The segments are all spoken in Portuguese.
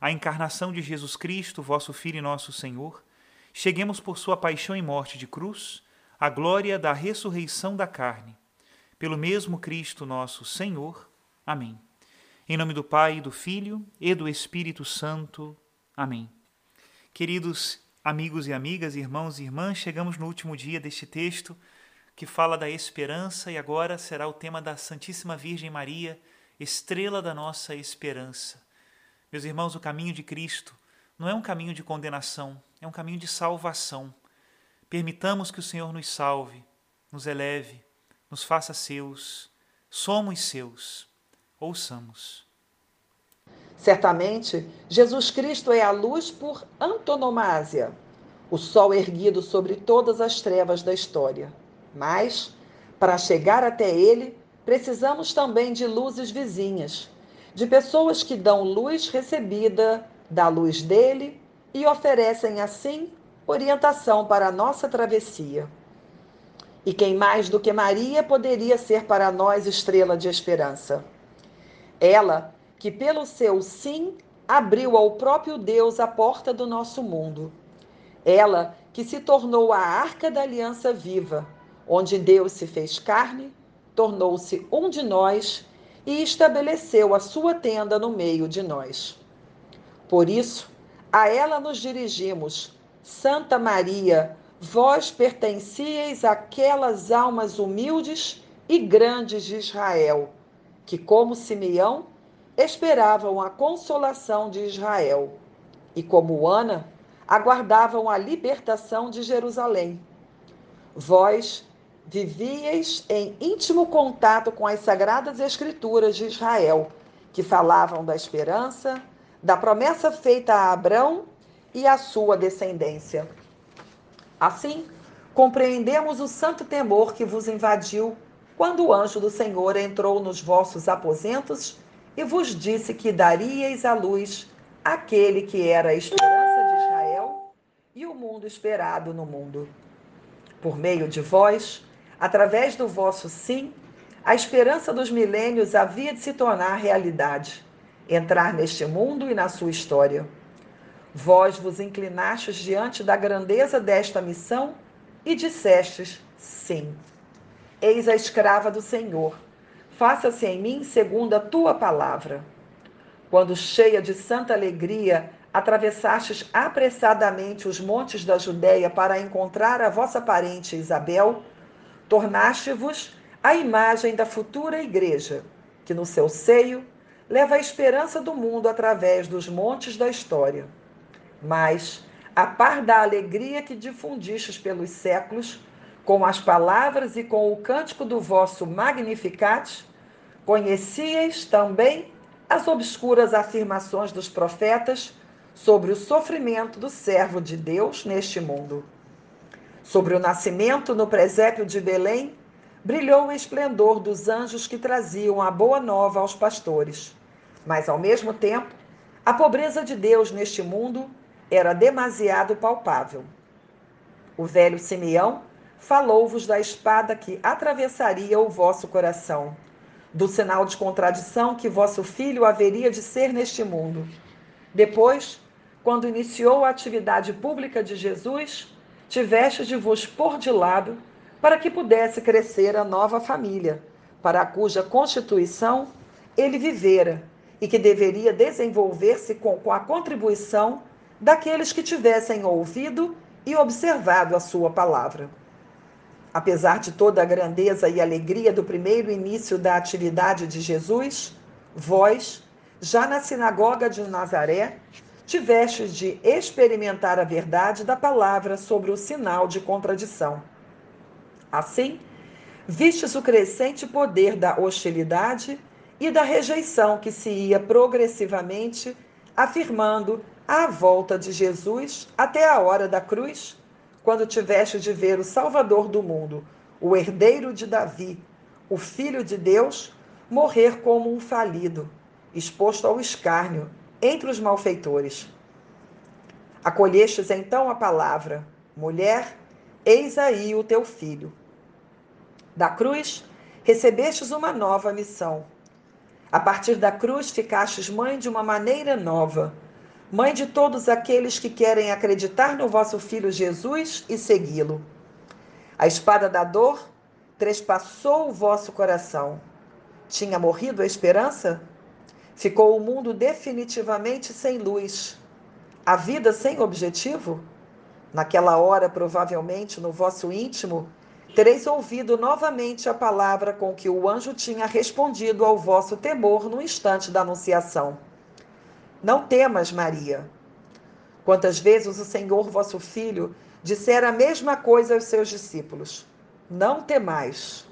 a encarnação de Jesus Cristo, vosso Filho e nosso Senhor, cheguemos por sua paixão e morte de cruz à glória da ressurreição da carne. Pelo mesmo Cristo nosso Senhor. Amém. Em nome do Pai, do Filho e do Espírito Santo. Amém. Queridos amigos e amigas, irmãos e irmãs, chegamos no último dia deste texto que fala da esperança e agora será o tema da Santíssima Virgem Maria, estrela da nossa esperança. Meus irmãos, o caminho de Cristo não é um caminho de condenação, é um caminho de salvação. Permitamos que o Senhor nos salve, nos eleve, nos faça seus. Somos seus. Ouçamos. Certamente, Jesus Cristo é a luz por antonomásia, o sol erguido sobre todas as trevas da história. Mas, para chegar até ele, precisamos também de luzes vizinhas de pessoas que dão luz recebida da luz dele e oferecem assim orientação para a nossa travessia. E quem mais do que Maria poderia ser para nós estrela de esperança? Ela, que pelo seu sim abriu ao próprio Deus a porta do nosso mundo. Ela, que se tornou a arca da aliança viva, onde Deus se fez carne, tornou-se um de nós e estabeleceu a sua tenda no meio de nós. Por isso, a ela nos dirigimos. Santa Maria, vós pertencieis àquelas almas humildes e grandes de Israel, que, como Simeão, esperavam a consolação de Israel, e, como Ana, aguardavam a libertação de Jerusalém. Vós, vivieis em íntimo contato com as sagradas escrituras de Israel, que falavam da esperança, da promessa feita a Abrão e à sua descendência. Assim, compreendemos o santo temor que vos invadiu quando o anjo do Senhor entrou nos vossos aposentos e vos disse que daríeis à luz aquele que era a esperança de Israel e o mundo esperado no mundo. Por meio de vós, Através do vosso sim, a esperança dos milênios havia de se tornar realidade, entrar neste mundo e na sua história. Vós vos inclinastes diante da grandeza desta missão e dissestes sim. Eis a escrava do Senhor, faça-se em mim segundo a tua palavra. Quando, cheia de santa alegria, atravessastes apressadamente os montes da Judéia para encontrar a vossa parente Isabel, Tornaste-vos a imagem da futura igreja, que no seu seio leva a esperança do mundo através dos montes da história. Mas, a par da alegria que difundistes pelos séculos, com as palavras e com o cântico do vosso Magnificat, conhecieis também as obscuras afirmações dos profetas sobre o sofrimento do servo de Deus neste mundo Sobre o nascimento no presépio de Belém, brilhou o esplendor dos anjos que traziam a boa nova aos pastores. Mas, ao mesmo tempo, a pobreza de Deus neste mundo era demasiado palpável. O velho Simeão falou-vos da espada que atravessaria o vosso coração, do sinal de contradição que vosso filho haveria de ser neste mundo. Depois, quando iniciou a atividade pública de Jesus, tiveste de vos pôr de lado para que pudesse crescer a nova família, para a cuja constituição ele vivera e que deveria desenvolver-se com, com a contribuição daqueles que tivessem ouvido e observado a sua palavra. Apesar de toda a grandeza e alegria do primeiro início da atividade de Jesus, vós, já na sinagoga de Nazaré, tivestes de experimentar a verdade da palavra sobre o sinal de contradição. Assim, vistes o crescente poder da hostilidade e da rejeição que se ia progressivamente afirmando à volta de Jesus até a hora da cruz, quando tiveste de ver o Salvador do mundo, o herdeiro de Davi, o Filho de Deus, morrer como um falido, exposto ao escárnio entre os malfeitores. Acolhestes então a palavra, mulher, eis aí o teu filho. Da cruz, recebestes uma nova missão a partir da cruz ficastes mãe de uma maneira nova, mãe de todos aqueles que querem acreditar no vosso Filho Jesus e segui-lo. A espada da dor trespassou o vosso coração. Tinha morrido a esperança? Ficou o mundo definitivamente sem luz. A vida sem objetivo? Naquela hora, provavelmente, no vosso íntimo, tereis ouvido novamente a palavra com que o anjo tinha respondido ao vosso temor no instante da anunciação. Não temas, Maria. Quantas vezes o Senhor vosso Filho dissera a mesma coisa aos seus discípulos: Não temais.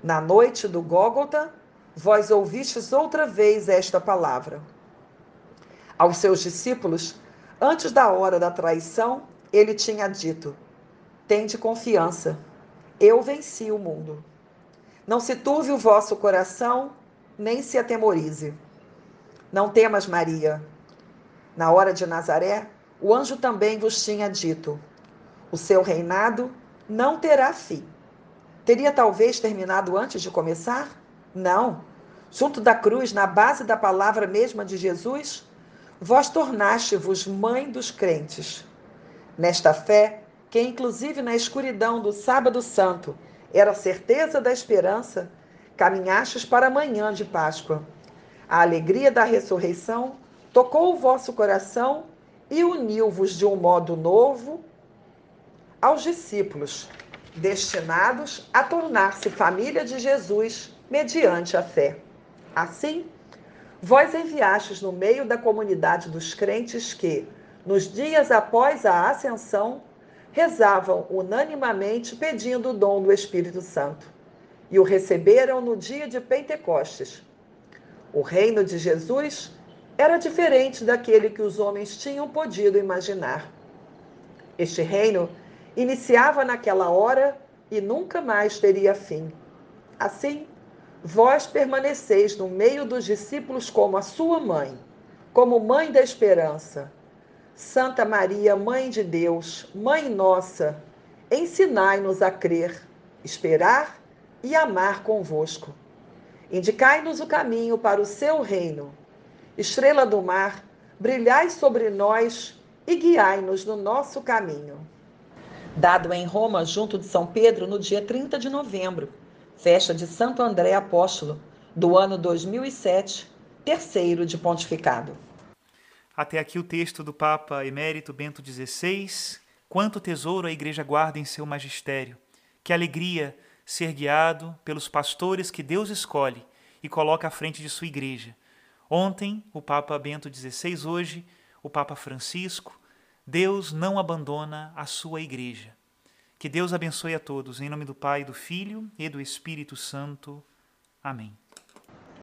Na noite do Gólgota, vós ouvistes outra vez esta palavra. Aos seus discípulos, antes da hora da traição, ele tinha dito: Tende confiança eu venci o mundo. Não se turve o vosso coração, nem se atemorize. Não temas, Maria. Na hora de Nazaré, o anjo também vos tinha dito: o seu reinado não terá fim. Teria talvez terminado antes de começar? Não. Junto da cruz, na base da palavra mesma de Jesus, vós tornaste-vos mãe dos crentes. Nesta fé, que inclusive na escuridão do sábado santo era a certeza da esperança, caminhastes para a manhã de Páscoa. A alegria da ressurreição tocou o vosso coração e uniu-vos de um modo novo aos discípulos, destinados a tornar-se família de Jesus mediante a fé. Assim, vós enviastes no meio da comunidade dos crentes que, nos dias após a ascensão, rezavam unanimamente pedindo o dom do Espírito Santo. E o receberam no dia de Pentecostes. O reino de Jesus era diferente daquele que os homens tinham podido imaginar. Este reino iniciava naquela hora e nunca mais teria fim. Assim, vós permaneceis no meio dos discípulos como a sua mãe, como mãe da esperança Santa Maria, Mãe de Deus, Mãe nossa, ensinai-nos a crer, esperar e amar convosco. Indicai-nos o caminho para o seu reino. Estrela do mar, brilhai sobre nós e guiai-nos no nosso caminho. Dado em Roma, junto de São Pedro, no dia 30 de novembro, festa de Santo André Apóstolo, do ano 2007, terceiro de pontificado. Até aqui o texto do Papa Emérito Bento XVI. Quanto tesouro a Igreja guarda em seu magistério. Que alegria ser guiado pelos pastores que Deus escolhe e coloca à frente de sua Igreja. Ontem, o Papa Bento XVI, hoje, o Papa Francisco. Deus não abandona a sua Igreja. Que Deus abençoe a todos. Em nome do Pai, do Filho e do Espírito Santo. Amém.